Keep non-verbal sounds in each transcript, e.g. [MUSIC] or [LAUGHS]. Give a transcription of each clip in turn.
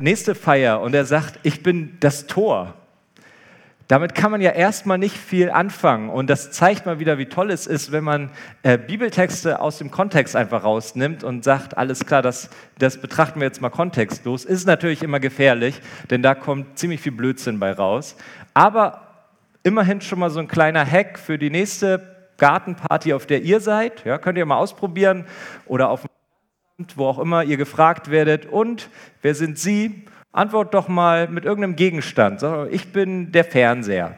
nächste Feier und er sagt, ich bin das Tor. Damit kann man ja erstmal nicht viel anfangen und das zeigt mal wieder, wie toll es ist, wenn man äh, Bibeltexte aus dem Kontext einfach rausnimmt und sagt, alles klar, das, das betrachten wir jetzt mal kontextlos. Ist natürlich immer gefährlich, denn da kommt ziemlich viel Blödsinn bei raus. Aber immerhin schon mal so ein kleiner Hack für die nächste Gartenparty, auf der ihr seid. Ja, könnt ihr mal ausprobieren oder auf wo auch immer ihr gefragt werdet. Und wer sind Sie? Antwort doch mal mit irgendeinem Gegenstand. Ich bin der Fernseher.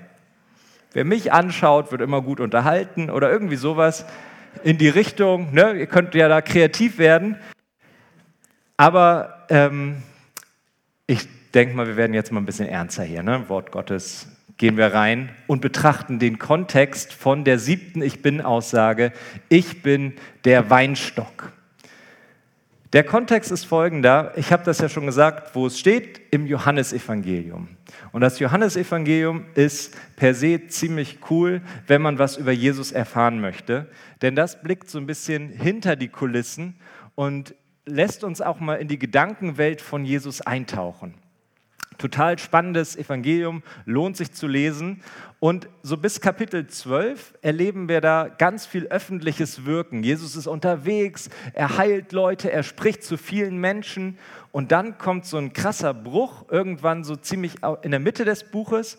Wer mich anschaut, wird immer gut unterhalten oder irgendwie sowas in die Richtung. Ne? Ihr könnt ja da kreativ werden. Aber ähm, ich denke mal, wir werden jetzt mal ein bisschen ernster hier. Ne? Wort Gottes gehen wir rein und betrachten den Kontext von der siebten Ich bin-Aussage. Ich bin der Weinstock. Der Kontext ist folgender. Ich habe das ja schon gesagt, wo es steht, im Johannesevangelium. Und das Johannesevangelium ist per se ziemlich cool, wenn man was über Jesus erfahren möchte. Denn das blickt so ein bisschen hinter die Kulissen und lässt uns auch mal in die Gedankenwelt von Jesus eintauchen. Total spannendes Evangelium, lohnt sich zu lesen. Und so bis Kapitel 12 erleben wir da ganz viel öffentliches Wirken. Jesus ist unterwegs, er heilt Leute, er spricht zu vielen Menschen. Und dann kommt so ein krasser Bruch, irgendwann so ziemlich in der Mitte des Buches.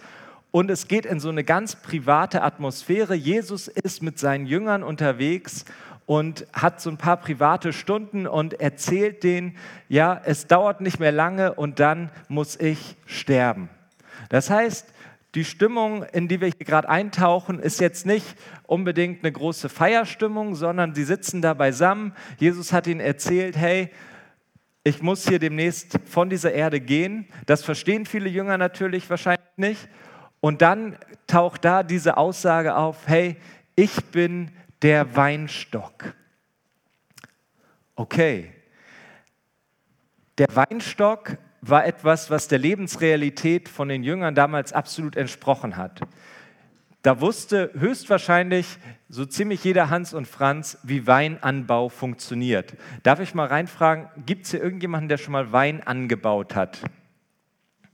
Und es geht in so eine ganz private Atmosphäre. Jesus ist mit seinen Jüngern unterwegs und hat so ein paar private Stunden und erzählt denen, ja, es dauert nicht mehr lange und dann muss ich sterben. Das heißt, die Stimmung, in die wir hier gerade eintauchen, ist jetzt nicht unbedingt eine große Feierstimmung, sondern sie sitzen da beisammen. Jesus hat ihnen erzählt, hey, ich muss hier demnächst von dieser Erde gehen. Das verstehen viele Jünger natürlich wahrscheinlich nicht. Und dann taucht da diese Aussage auf, hey, ich bin der Weinstock. Okay, der Weinstock war etwas, was der Lebensrealität von den Jüngern damals absolut entsprochen hat. Da wusste höchstwahrscheinlich so ziemlich jeder Hans und Franz, wie Weinanbau funktioniert. Darf ich mal reinfragen, gibt es hier irgendjemanden, der schon mal Wein angebaut hat?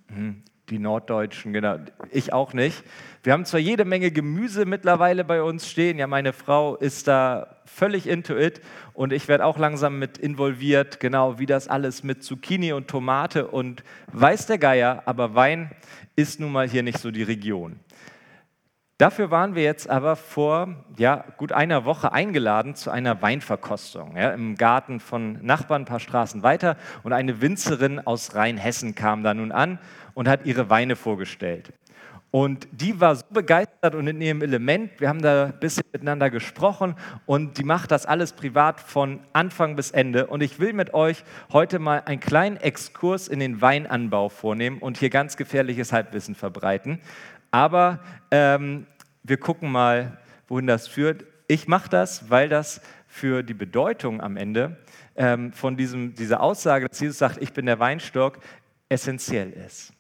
Hm, die Norddeutschen, genau. Ich auch nicht. Wir haben zwar jede Menge Gemüse mittlerweile bei uns stehen. Ja, meine Frau ist da völlig into it und ich werde auch langsam mit involviert, genau wie das alles mit Zucchini und Tomate und weiß der Geier, aber Wein ist nun mal hier nicht so die Region. Dafür waren wir jetzt aber vor ja, gut einer Woche eingeladen zu einer Weinverkostung ja, im Garten von Nachbarn, ein paar Straßen weiter. Und eine Winzerin aus Rheinhessen kam da nun an und hat ihre Weine vorgestellt. Und die war so begeistert und in ihrem Element. Wir haben da ein bisschen miteinander gesprochen und die macht das alles privat von Anfang bis Ende. Und ich will mit euch heute mal einen kleinen Exkurs in den Weinanbau vornehmen und hier ganz gefährliches Halbwissen verbreiten. Aber ähm, wir gucken mal, wohin das führt. Ich mache das, weil das für die Bedeutung am Ende ähm, von diesem, dieser Aussage, dass Jesus sagt, ich bin der Weinstock, essentiell ist.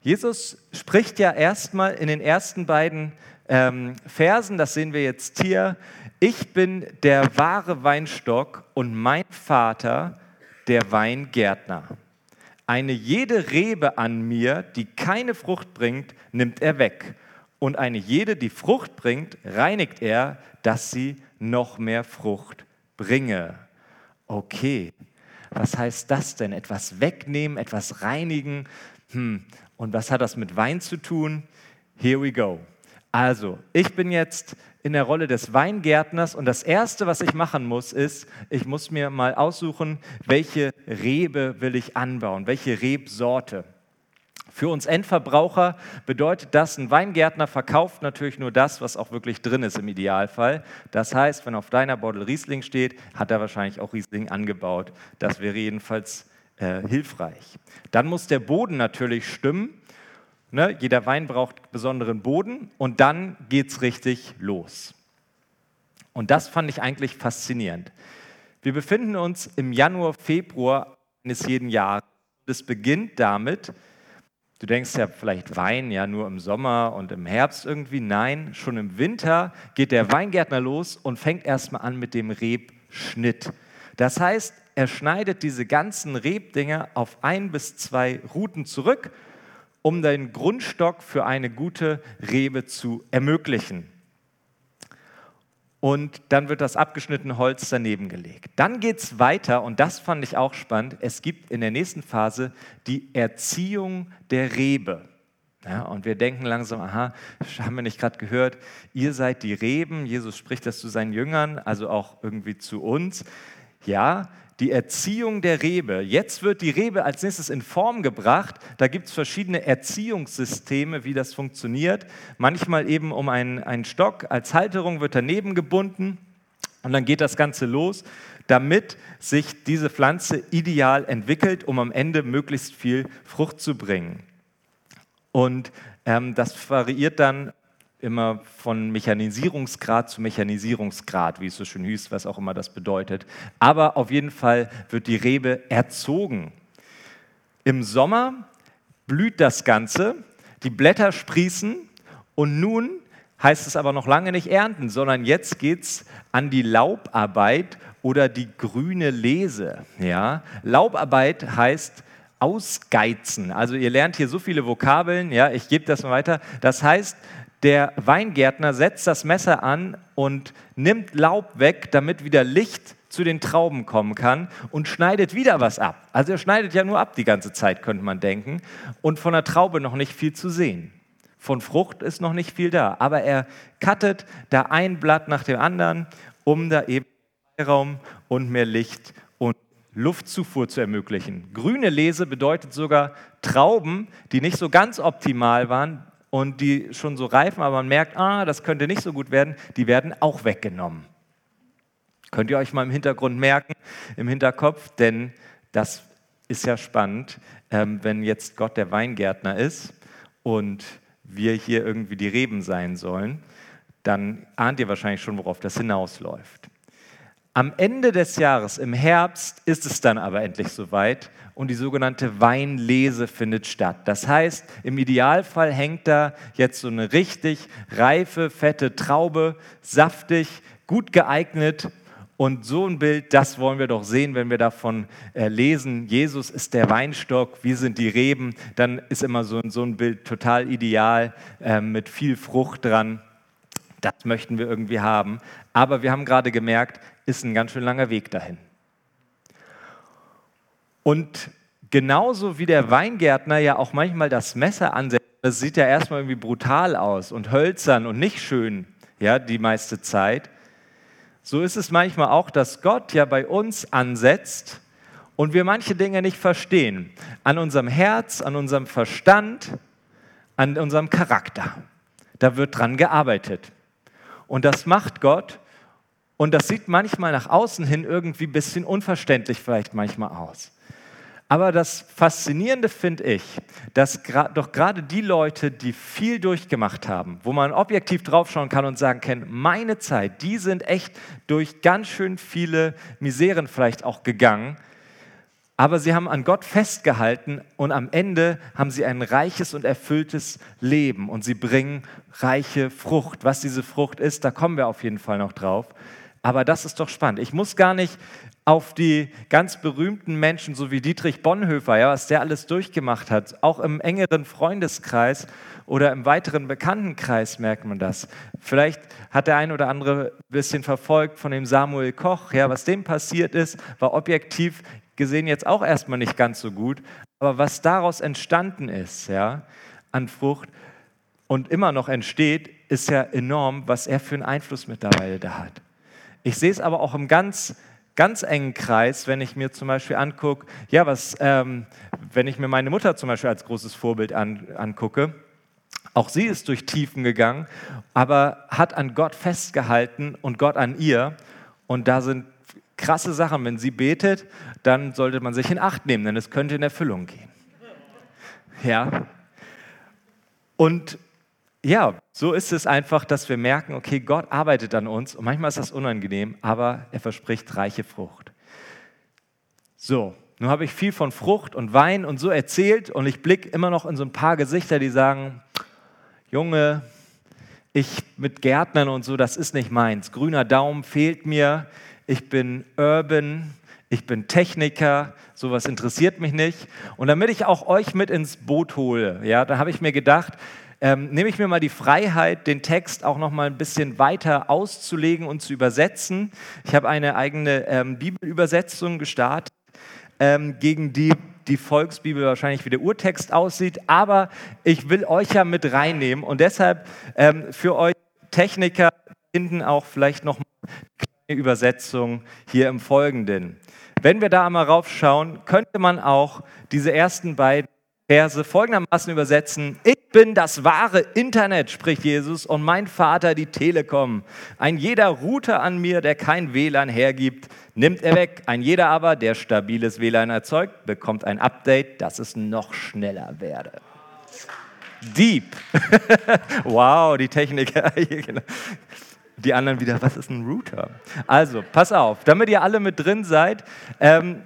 Jesus spricht ja erstmal in den ersten beiden ähm, Versen, das sehen wir jetzt hier, ich bin der wahre Weinstock und mein Vater der Weingärtner. Eine jede Rebe an mir, die keine Frucht bringt, nimmt er weg. Und eine jede, die Frucht bringt, reinigt er, dass sie noch mehr Frucht bringe. Okay, was heißt das denn? Etwas wegnehmen, etwas reinigen? Hm, und was hat das mit Wein zu tun? Here we go. Also, ich bin jetzt in der Rolle des Weingärtners und das Erste, was ich machen muss, ist, ich muss mir mal aussuchen, welche Rebe will ich anbauen, welche Rebsorte. Für uns Endverbraucher bedeutet das, ein Weingärtner verkauft natürlich nur das, was auch wirklich drin ist im Idealfall. Das heißt, wenn auf deiner Bottle Riesling steht, hat er wahrscheinlich auch Riesling angebaut. Das wäre jedenfalls äh, hilfreich. Dann muss der Boden natürlich stimmen. Ne? Jeder Wein braucht besonderen Boden und dann geht es richtig los. Und das fand ich eigentlich faszinierend. Wir befinden uns im Januar, Februar eines jeden Jahres. Es beginnt damit, du denkst ja vielleicht Wein ja nur im Sommer und im Herbst irgendwie. Nein, schon im Winter geht der Weingärtner los und fängt erstmal an mit dem Rebschnitt. Das heißt, er schneidet diese ganzen Rebdinger auf ein bis zwei Routen zurück, um den Grundstock für eine gute Rebe zu ermöglichen. Und dann wird das abgeschnittene Holz daneben gelegt. Dann geht es weiter und das fand ich auch spannend. Es gibt in der nächsten Phase die Erziehung der Rebe. Ja, und wir denken langsam, aha, haben wir nicht gerade gehört, ihr seid die Reben, Jesus spricht das zu seinen Jüngern, also auch irgendwie zu uns. Ja, die Erziehung der Rebe. Jetzt wird die Rebe als nächstes in Form gebracht. Da gibt es verschiedene Erziehungssysteme, wie das funktioniert. Manchmal eben um einen, einen Stock als Halterung wird daneben gebunden und dann geht das Ganze los, damit sich diese Pflanze ideal entwickelt, um am Ende möglichst viel Frucht zu bringen. Und ähm, das variiert dann immer von Mechanisierungsgrad zu Mechanisierungsgrad, wie es so schön hieß, was auch immer das bedeutet. Aber auf jeden Fall wird die Rebe erzogen. Im Sommer blüht das Ganze, die Blätter sprießen und nun heißt es aber noch lange nicht ernten, sondern jetzt geht es an die Laubarbeit oder die grüne Lese. Ja? Laubarbeit heißt, ausgeizen. Also ihr lernt hier so viele Vokabeln, ja, ich gebe das mal weiter. Das heißt, der Weingärtner setzt das Messer an und nimmt Laub weg, damit wieder Licht zu den Trauben kommen kann und schneidet wieder was ab. Also er schneidet ja nur ab die ganze Zeit, könnte man denken. Und von der Traube noch nicht viel zu sehen. Von Frucht ist noch nicht viel da. Aber er cuttet da ein Blatt nach dem anderen, um da eben Raum und mehr Licht Luftzufuhr zu ermöglichen. Grüne Lese bedeutet sogar Trauben, die nicht so ganz optimal waren und die schon so reifen, aber man merkt, ah, das könnte nicht so gut werden, die werden auch weggenommen. Könnt ihr euch mal im Hintergrund merken, im Hinterkopf, denn das ist ja spannend, ähm, wenn jetzt Gott der Weingärtner ist und wir hier irgendwie die Reben sein sollen, dann ahnt ihr wahrscheinlich schon, worauf das hinausläuft. Am Ende des Jahres, im Herbst, ist es dann aber endlich soweit und die sogenannte Weinlese findet statt. Das heißt, im Idealfall hängt da jetzt so eine richtig reife, fette Traube, saftig, gut geeignet. Und so ein Bild, das wollen wir doch sehen, wenn wir davon äh, lesen. Jesus ist der Weinstock, wir sind die Reben. Dann ist immer so, ein Bild total ideal äh, mit viel Frucht dran. Das möchten wir irgendwie haben. Aber wir haben gerade gemerkt, ist ein ganz schön langer Weg dahin. Und genauso wie der Weingärtner ja auch manchmal das Messer ansetzt, das sieht ja erstmal irgendwie brutal aus und hölzern und nicht schön, ja, die meiste Zeit. So ist es manchmal auch, dass Gott ja bei uns ansetzt und wir manche Dinge nicht verstehen. An unserem Herz, an unserem Verstand, an unserem Charakter. Da wird dran gearbeitet. Und das macht Gott und das sieht manchmal nach außen hin irgendwie ein bisschen unverständlich vielleicht manchmal aus. Aber das Faszinierende finde ich, dass doch gerade die Leute, die viel durchgemacht haben, wo man objektiv draufschauen kann und sagen kann, meine Zeit, die sind echt durch ganz schön viele Miseren vielleicht auch gegangen, aber sie haben an Gott festgehalten und am Ende haben sie ein reiches und erfülltes Leben und sie bringen reiche Frucht. Was diese Frucht ist, da kommen wir auf jeden Fall noch drauf. Aber das ist doch spannend. Ich muss gar nicht auf die ganz berühmten Menschen, so wie Dietrich Bonhoeffer, ja, was der alles durchgemacht hat. Auch im engeren Freundeskreis oder im weiteren Bekanntenkreis merkt man das. Vielleicht hat der ein oder andere ein bisschen verfolgt von dem Samuel Koch. Ja, was dem passiert ist, war objektiv gesehen jetzt auch erstmal nicht ganz so gut. Aber was daraus entstanden ist, ja, an Frucht und immer noch entsteht, ist ja enorm, was er für einen Einfluss mittlerweile da hat. Ich sehe es aber auch im ganz, ganz engen Kreis, wenn ich mir zum Beispiel angucke, ja, was, ähm, wenn ich mir meine Mutter zum Beispiel als großes Vorbild an, angucke, auch sie ist durch Tiefen gegangen, aber hat an Gott festgehalten und Gott an ihr. Und da sind krasse Sachen. Wenn sie betet, dann sollte man sich in Acht nehmen, denn es könnte in Erfüllung gehen. Ja. Und ja, so ist es einfach, dass wir merken, okay, Gott arbeitet an uns und manchmal ist das unangenehm, aber er verspricht reiche Frucht. So, nun habe ich viel von Frucht und Wein und so erzählt und ich blicke immer noch in so ein paar Gesichter, die sagen, Junge, ich mit Gärtnern und so, das ist nicht meins. Grüner Daumen fehlt mir. Ich bin urban, ich bin Techniker, sowas interessiert mich nicht. Und damit ich auch euch mit ins Boot hole, ja, da habe ich mir gedacht, ähm, nehme ich mir mal die Freiheit, den Text auch noch mal ein bisschen weiter auszulegen und zu übersetzen. Ich habe eine eigene ähm, Bibelübersetzung gestartet, ähm, gegen die die Volksbibel wahrscheinlich wie der Urtext aussieht, aber ich will euch ja mit reinnehmen und deshalb ähm, für euch Techniker hinten auch vielleicht noch eine kleine Übersetzung hier im Folgenden. Wenn wir da einmal raufschauen, könnte man auch diese ersten beiden Verse folgendermaßen übersetzen. Ich bin das wahre Internet, spricht Jesus, und mein Vater die Telekom. Ein jeder Router an mir, der kein WLAN hergibt, nimmt er weg. Ein jeder aber, der stabiles WLAN erzeugt, bekommt ein Update, dass es noch schneller werde. Deep. [LAUGHS] wow, die Techniker. [LAUGHS] Die anderen wieder, was ist ein Router? Also, pass auf, damit ihr alle mit drin seid. Ähm,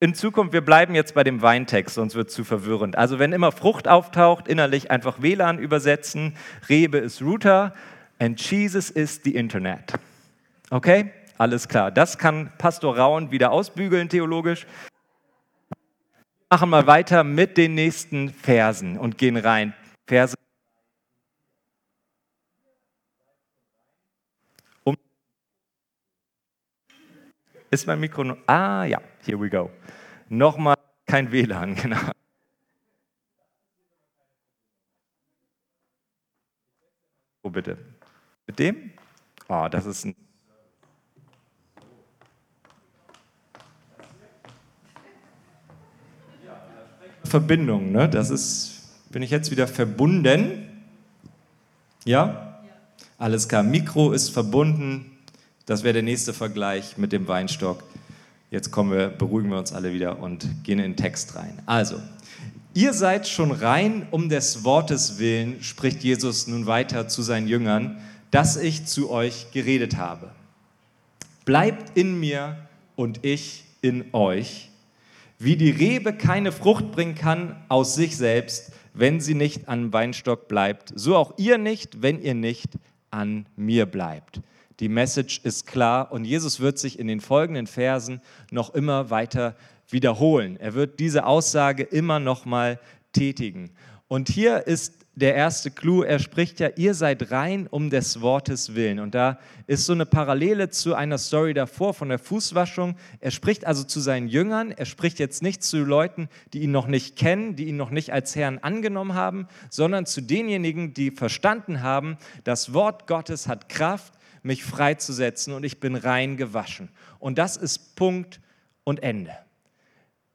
in Zukunft, wir bleiben jetzt bei dem Weintext, sonst wird es zu verwirrend. Also wenn immer Frucht auftaucht, innerlich einfach WLAN übersetzen, Rebe ist Router and Jesus is the Internet. Okay? Alles klar. Das kann Pastor Rauen wieder ausbügeln theologisch. Wir machen mal weiter mit den nächsten Versen und gehen rein. Verse Ist mein Mikro noch? Ah ja, here we go. Nochmal kein WLAN, [LAUGHS] genau. Wo bitte? Mit dem? Oh, das ist ein. Verbindung, ne? Das ist, bin ich jetzt wieder verbunden? Ja? Alles klar, Mikro ist verbunden, das wäre der nächste Vergleich mit dem Weinstock. Jetzt kommen wir, beruhigen wir uns alle wieder und gehen in den Text rein. Also, ihr seid schon rein um des Wortes willen, spricht Jesus nun weiter zu seinen Jüngern, dass ich zu euch geredet habe. Bleibt in mir und ich in euch. Wie die Rebe keine Frucht bringen kann aus sich selbst, wenn sie nicht am Weinstock bleibt, so auch ihr nicht, wenn ihr nicht an mir bleibt. Die Message ist klar und Jesus wird sich in den folgenden Versen noch immer weiter wiederholen. Er wird diese Aussage immer noch mal tätigen. Und hier ist der erste Clou, er spricht ja, ihr seid rein um des Wortes willen. Und da ist so eine Parallele zu einer Story davor von der Fußwaschung. Er spricht also zu seinen Jüngern, er spricht jetzt nicht zu Leuten, die ihn noch nicht kennen, die ihn noch nicht als Herrn angenommen haben, sondern zu denjenigen, die verstanden haben, das Wort Gottes hat Kraft, mich freizusetzen und ich bin rein gewaschen. Und das ist Punkt und Ende.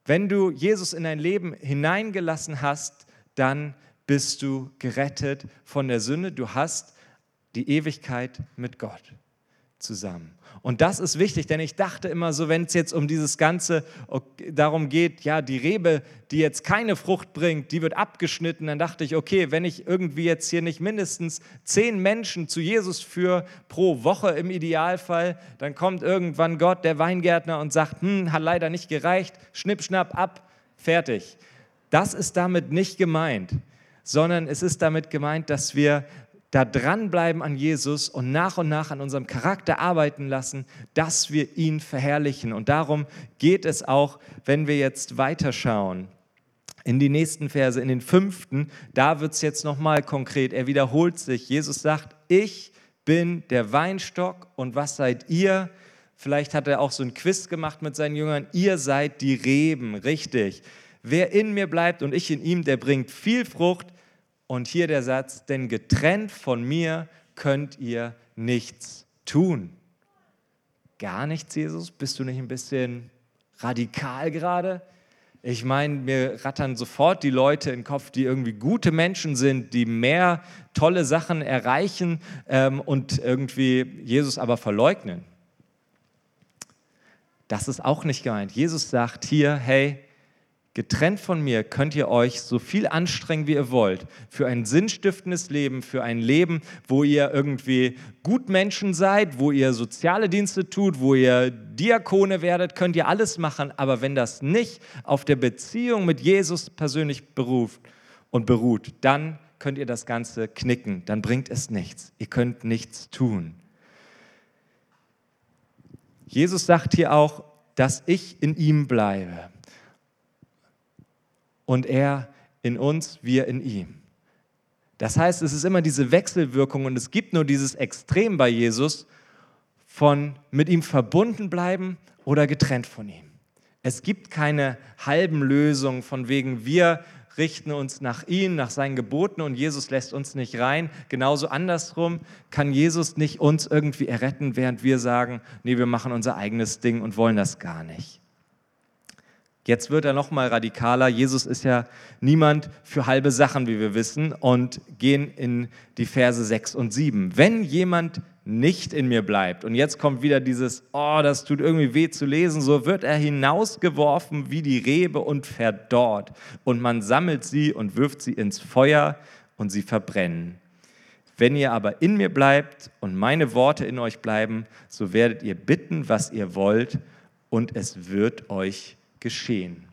Wenn du Jesus in dein Leben hineingelassen hast, dann bist du gerettet von der Sünde. Du hast die Ewigkeit mit Gott zusammen. Und das ist wichtig, denn ich dachte immer so, wenn es jetzt um dieses Ganze darum geht, ja, die Rebe, die jetzt keine Frucht bringt, die wird abgeschnitten, dann dachte ich, okay, wenn ich irgendwie jetzt hier nicht mindestens zehn Menschen zu Jesus führe pro Woche im Idealfall, dann kommt irgendwann Gott, der Weingärtner, und sagt, hm, hat leider nicht gereicht, schnipp, schnapp, ab, fertig. Das ist damit nicht gemeint, sondern es ist damit gemeint, dass wir da dranbleiben an Jesus und nach und nach an unserem Charakter arbeiten lassen, dass wir ihn verherrlichen. Und darum geht es auch, wenn wir jetzt weiterschauen. In die nächsten Verse, in den fünften, da wird es jetzt nochmal konkret. Er wiederholt sich. Jesus sagt, ich bin der Weinstock und was seid ihr? Vielleicht hat er auch so ein Quiz gemacht mit seinen Jüngern. Ihr seid die Reben, richtig. Wer in mir bleibt und ich in ihm, der bringt viel Frucht, und hier der Satz, denn getrennt von mir könnt ihr nichts tun. Gar nichts, Jesus? Bist du nicht ein bisschen radikal gerade? Ich meine, mir rattern sofort die Leute in den Kopf, die irgendwie gute Menschen sind, die mehr tolle Sachen erreichen ähm, und irgendwie Jesus aber verleugnen. Das ist auch nicht gemeint. Jesus sagt hier, hey, Getrennt von mir könnt ihr euch so viel anstrengen, wie ihr wollt, für ein sinnstiftendes Leben, für ein Leben, wo ihr irgendwie Gutmenschen seid, wo ihr soziale Dienste tut, wo ihr Diakone werdet, könnt ihr alles machen. Aber wenn das nicht auf der Beziehung mit Jesus persönlich beruft und beruht, dann könnt ihr das Ganze knicken. Dann bringt es nichts. Ihr könnt nichts tun. Jesus sagt hier auch, dass ich in ihm bleibe und er in uns, wir in ihm. Das heißt, es ist immer diese Wechselwirkung und es gibt nur dieses Extrem bei Jesus von mit ihm verbunden bleiben oder getrennt von ihm. Es gibt keine halben Lösungen von wegen wir richten uns nach ihm, nach seinen Geboten und Jesus lässt uns nicht rein. Genauso andersrum kann Jesus nicht uns irgendwie erretten, während wir sagen, nee, wir machen unser eigenes Ding und wollen das gar nicht. Jetzt wird er noch mal radikaler. Jesus ist ja niemand für halbe Sachen, wie wir wissen, und gehen in die Verse 6 und 7. Wenn jemand nicht in mir bleibt, und jetzt kommt wieder dieses, oh, das tut irgendwie weh zu lesen, so wird er hinausgeworfen wie die Rebe und verdorrt. Und man sammelt sie und wirft sie ins Feuer und sie verbrennen. Wenn ihr aber in mir bleibt und meine Worte in euch bleiben, so werdet ihr bitten, was ihr wollt, und es wird euch geschehen.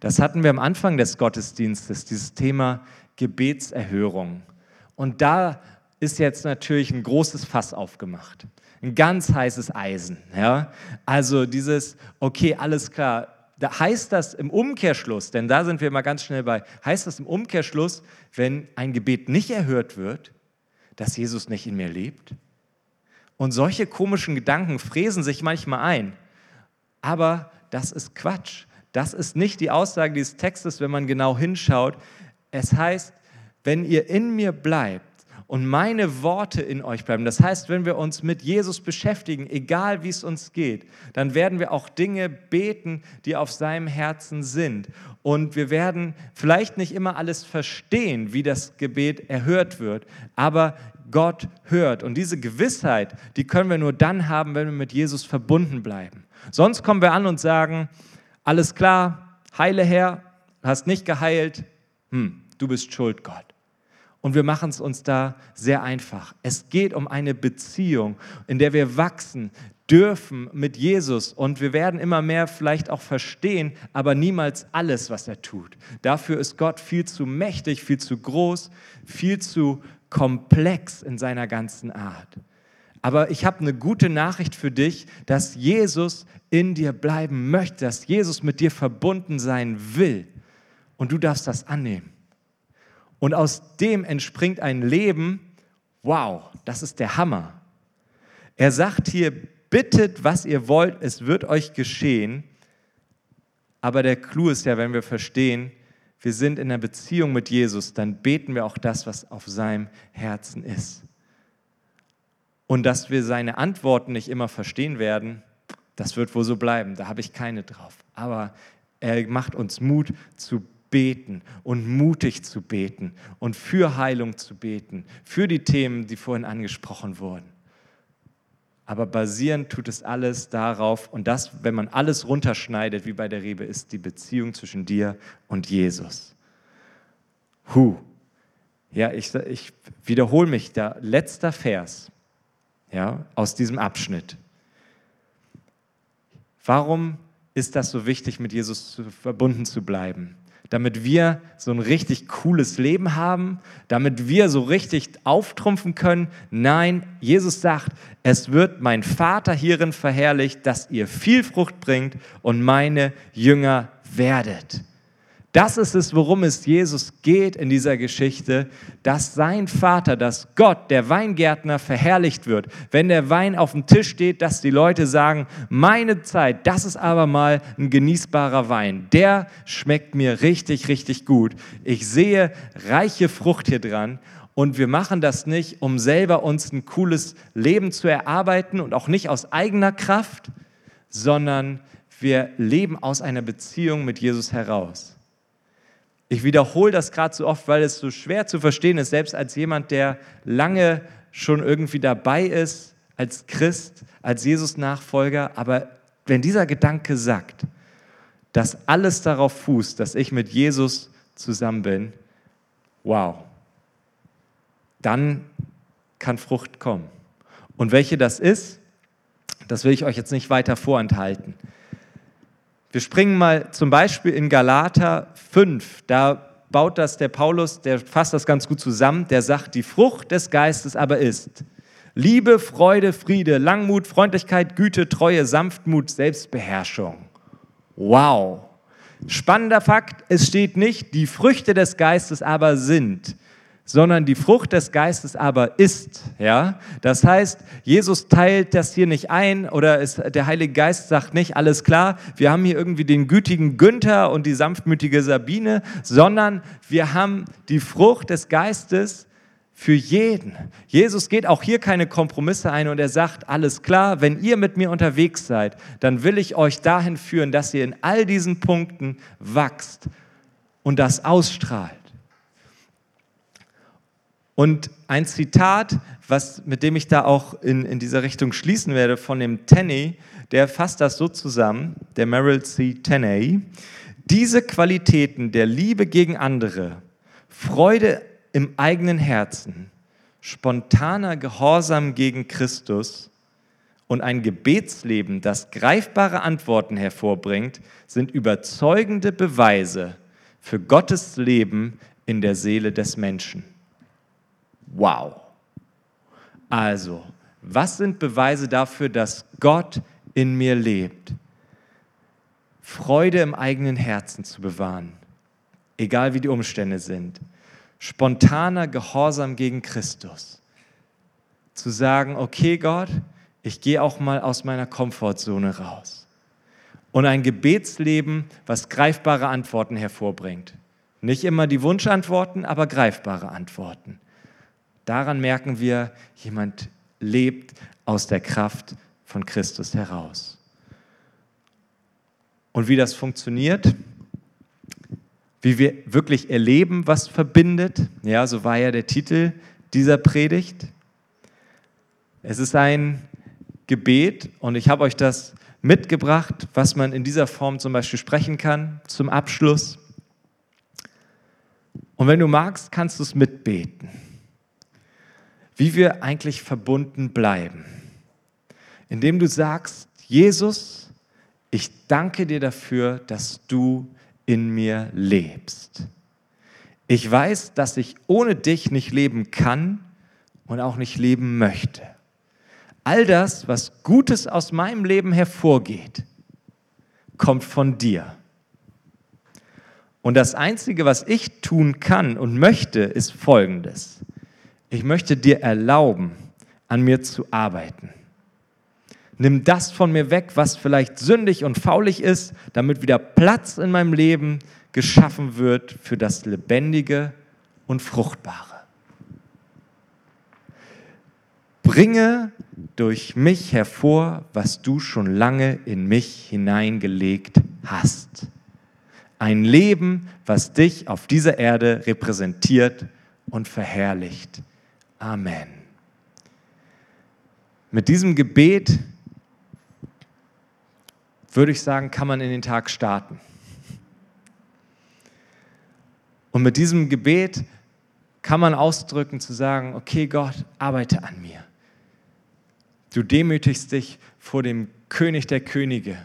Das hatten wir am Anfang des Gottesdienstes, dieses Thema Gebetserhörung. Und da ist jetzt natürlich ein großes Fass aufgemacht. Ein ganz heißes Eisen. Ja? Also dieses, okay, alles klar. Da heißt das im Umkehrschluss, denn da sind wir mal ganz schnell bei, heißt das im Umkehrschluss, wenn ein Gebet nicht erhört wird, dass Jesus nicht in mir lebt? Und solche komischen Gedanken fräsen sich manchmal ein. Aber das ist Quatsch. Das ist nicht die Aussage dieses Textes, wenn man genau hinschaut. Es heißt, wenn ihr in mir bleibt und meine Worte in euch bleiben, das heißt, wenn wir uns mit Jesus beschäftigen, egal wie es uns geht, dann werden wir auch Dinge beten, die auf seinem Herzen sind. Und wir werden vielleicht nicht immer alles verstehen, wie das Gebet erhört wird, aber Gott hört. Und diese Gewissheit, die können wir nur dann haben, wenn wir mit Jesus verbunden bleiben. Sonst kommen wir an und sagen, alles klar, heile Herr, hast nicht geheilt, hm, du bist schuld, Gott. Und wir machen es uns da sehr einfach. Es geht um eine Beziehung, in der wir wachsen dürfen mit Jesus und wir werden immer mehr vielleicht auch verstehen, aber niemals alles, was er tut. Dafür ist Gott viel zu mächtig, viel zu groß, viel zu komplex in seiner ganzen Art. Aber ich habe eine gute Nachricht für dich, dass Jesus in dir bleiben möchte, dass Jesus mit dir verbunden sein will. Und du darfst das annehmen. Und aus dem entspringt ein Leben, wow, das ist der Hammer. Er sagt hier, bittet, was ihr wollt, es wird euch geschehen. Aber der Clou ist ja, wenn wir verstehen, wir sind in einer Beziehung mit Jesus, dann beten wir auch das, was auf seinem Herzen ist. Und dass wir seine Antworten nicht immer verstehen werden, das wird wohl so bleiben. Da habe ich keine drauf. Aber er macht uns Mut zu beten und mutig zu beten und für Heilung zu beten, für die Themen, die vorhin angesprochen wurden. Aber basierend tut es alles darauf, und das, wenn man alles runterschneidet, wie bei der Rebe, ist die Beziehung zwischen dir und Jesus. Huh. Ja, ich, ich wiederhole mich da. Letzter Vers ja, aus diesem Abschnitt. Warum ist das so wichtig, mit Jesus verbunden zu bleiben? Damit wir so ein richtig cooles Leben haben, damit wir so richtig auftrumpfen können. Nein, Jesus sagt, es wird mein Vater hierin verherrlicht, dass ihr viel Frucht bringt und meine Jünger werdet. Das ist es, worum es Jesus geht in dieser Geschichte, dass sein Vater, dass Gott, der Weingärtner, verherrlicht wird. Wenn der Wein auf dem Tisch steht, dass die Leute sagen, meine Zeit, das ist aber mal ein genießbarer Wein. Der schmeckt mir richtig, richtig gut. Ich sehe reiche Frucht hier dran. Und wir machen das nicht, um selber uns ein cooles Leben zu erarbeiten und auch nicht aus eigener Kraft, sondern wir leben aus einer Beziehung mit Jesus heraus. Ich wiederhole das gerade so oft, weil es so schwer zu verstehen ist, selbst als jemand, der lange schon irgendwie dabei ist, als Christ, als Jesus-Nachfolger. Aber wenn dieser Gedanke sagt, dass alles darauf fußt, dass ich mit Jesus zusammen bin, wow, dann kann Frucht kommen. Und welche das ist, das will ich euch jetzt nicht weiter vorenthalten. Wir springen mal zum Beispiel in Galater 5. Da baut das der Paulus, der fasst das ganz gut zusammen. Der sagt, die Frucht des Geistes aber ist Liebe, Freude, Friede, Langmut, Freundlichkeit, Güte, Treue, Sanftmut, Selbstbeherrschung. Wow. Spannender Fakt, es steht nicht, die Früchte des Geistes aber sind, sondern die Frucht des Geistes aber ist. Ja? Das heißt, Jesus teilt das hier nicht ein oder es, der Heilige Geist sagt nicht, alles klar, wir haben hier irgendwie den gütigen Günther und die sanftmütige Sabine, sondern wir haben die Frucht des Geistes für jeden. Jesus geht auch hier keine Kompromisse ein und er sagt, alles klar, wenn ihr mit mir unterwegs seid, dann will ich euch dahin führen, dass ihr in all diesen Punkten wachst und das ausstrahlt. Und ein Zitat, was, mit dem ich da auch in, in dieser Richtung schließen werde, von dem Tenney, der fasst das so zusammen, der Merrill C. Tenney. Diese Qualitäten der Liebe gegen andere, Freude im eigenen Herzen, spontaner Gehorsam gegen Christus und ein Gebetsleben, das greifbare Antworten hervorbringt, sind überzeugende Beweise für Gottes Leben in der Seele des Menschen. Wow. Also, was sind Beweise dafür, dass Gott in mir lebt? Freude im eigenen Herzen zu bewahren, egal wie die Umstände sind. Spontaner Gehorsam gegen Christus. Zu sagen, okay Gott, ich gehe auch mal aus meiner Komfortzone raus. Und ein Gebetsleben, was greifbare Antworten hervorbringt. Nicht immer die Wunschantworten, aber greifbare Antworten. Daran merken wir, jemand lebt aus der Kraft von Christus heraus. Und wie das funktioniert, wie wir wirklich erleben, was verbindet, ja, so war ja der Titel dieser Predigt. Es ist ein Gebet und ich habe euch das mitgebracht, was man in dieser Form zum Beispiel sprechen kann zum Abschluss. Und wenn du magst, kannst du es mitbeten wie wir eigentlich verbunden bleiben. Indem du sagst, Jesus, ich danke dir dafür, dass du in mir lebst. Ich weiß, dass ich ohne dich nicht leben kann und auch nicht leben möchte. All das, was Gutes aus meinem Leben hervorgeht, kommt von dir. Und das Einzige, was ich tun kann und möchte, ist Folgendes ich möchte dir erlauben, an mir zu arbeiten. Nimm das von mir weg, was vielleicht sündig und faulig ist, damit wieder Platz in meinem Leben geschaffen wird für das Lebendige und Fruchtbare. Bringe durch mich hervor, was du schon lange in mich hineingelegt hast. Ein Leben, was dich auf dieser Erde repräsentiert und verherrlicht. Amen. Mit diesem Gebet würde ich sagen, kann man in den Tag starten. Und mit diesem Gebet kann man ausdrücken zu sagen, okay Gott, arbeite an mir. Du demütigst dich vor dem König der Könige,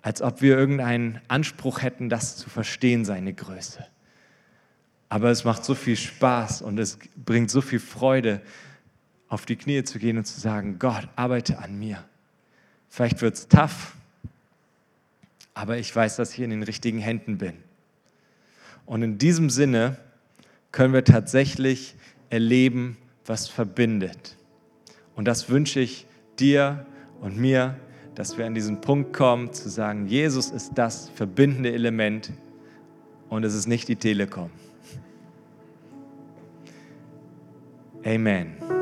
als ob wir irgendeinen Anspruch hätten, das zu verstehen, seine Größe. Aber es macht so viel Spaß und es bringt so viel Freude, auf die Knie zu gehen und zu sagen, Gott, arbeite an mir. Vielleicht wird es tough, aber ich weiß, dass ich in den richtigen Händen bin. Und in diesem Sinne können wir tatsächlich erleben, was verbindet. Und das wünsche ich dir und mir, dass wir an diesen Punkt kommen, zu sagen, Jesus ist das verbindende Element und es ist nicht die Telekom. Amen.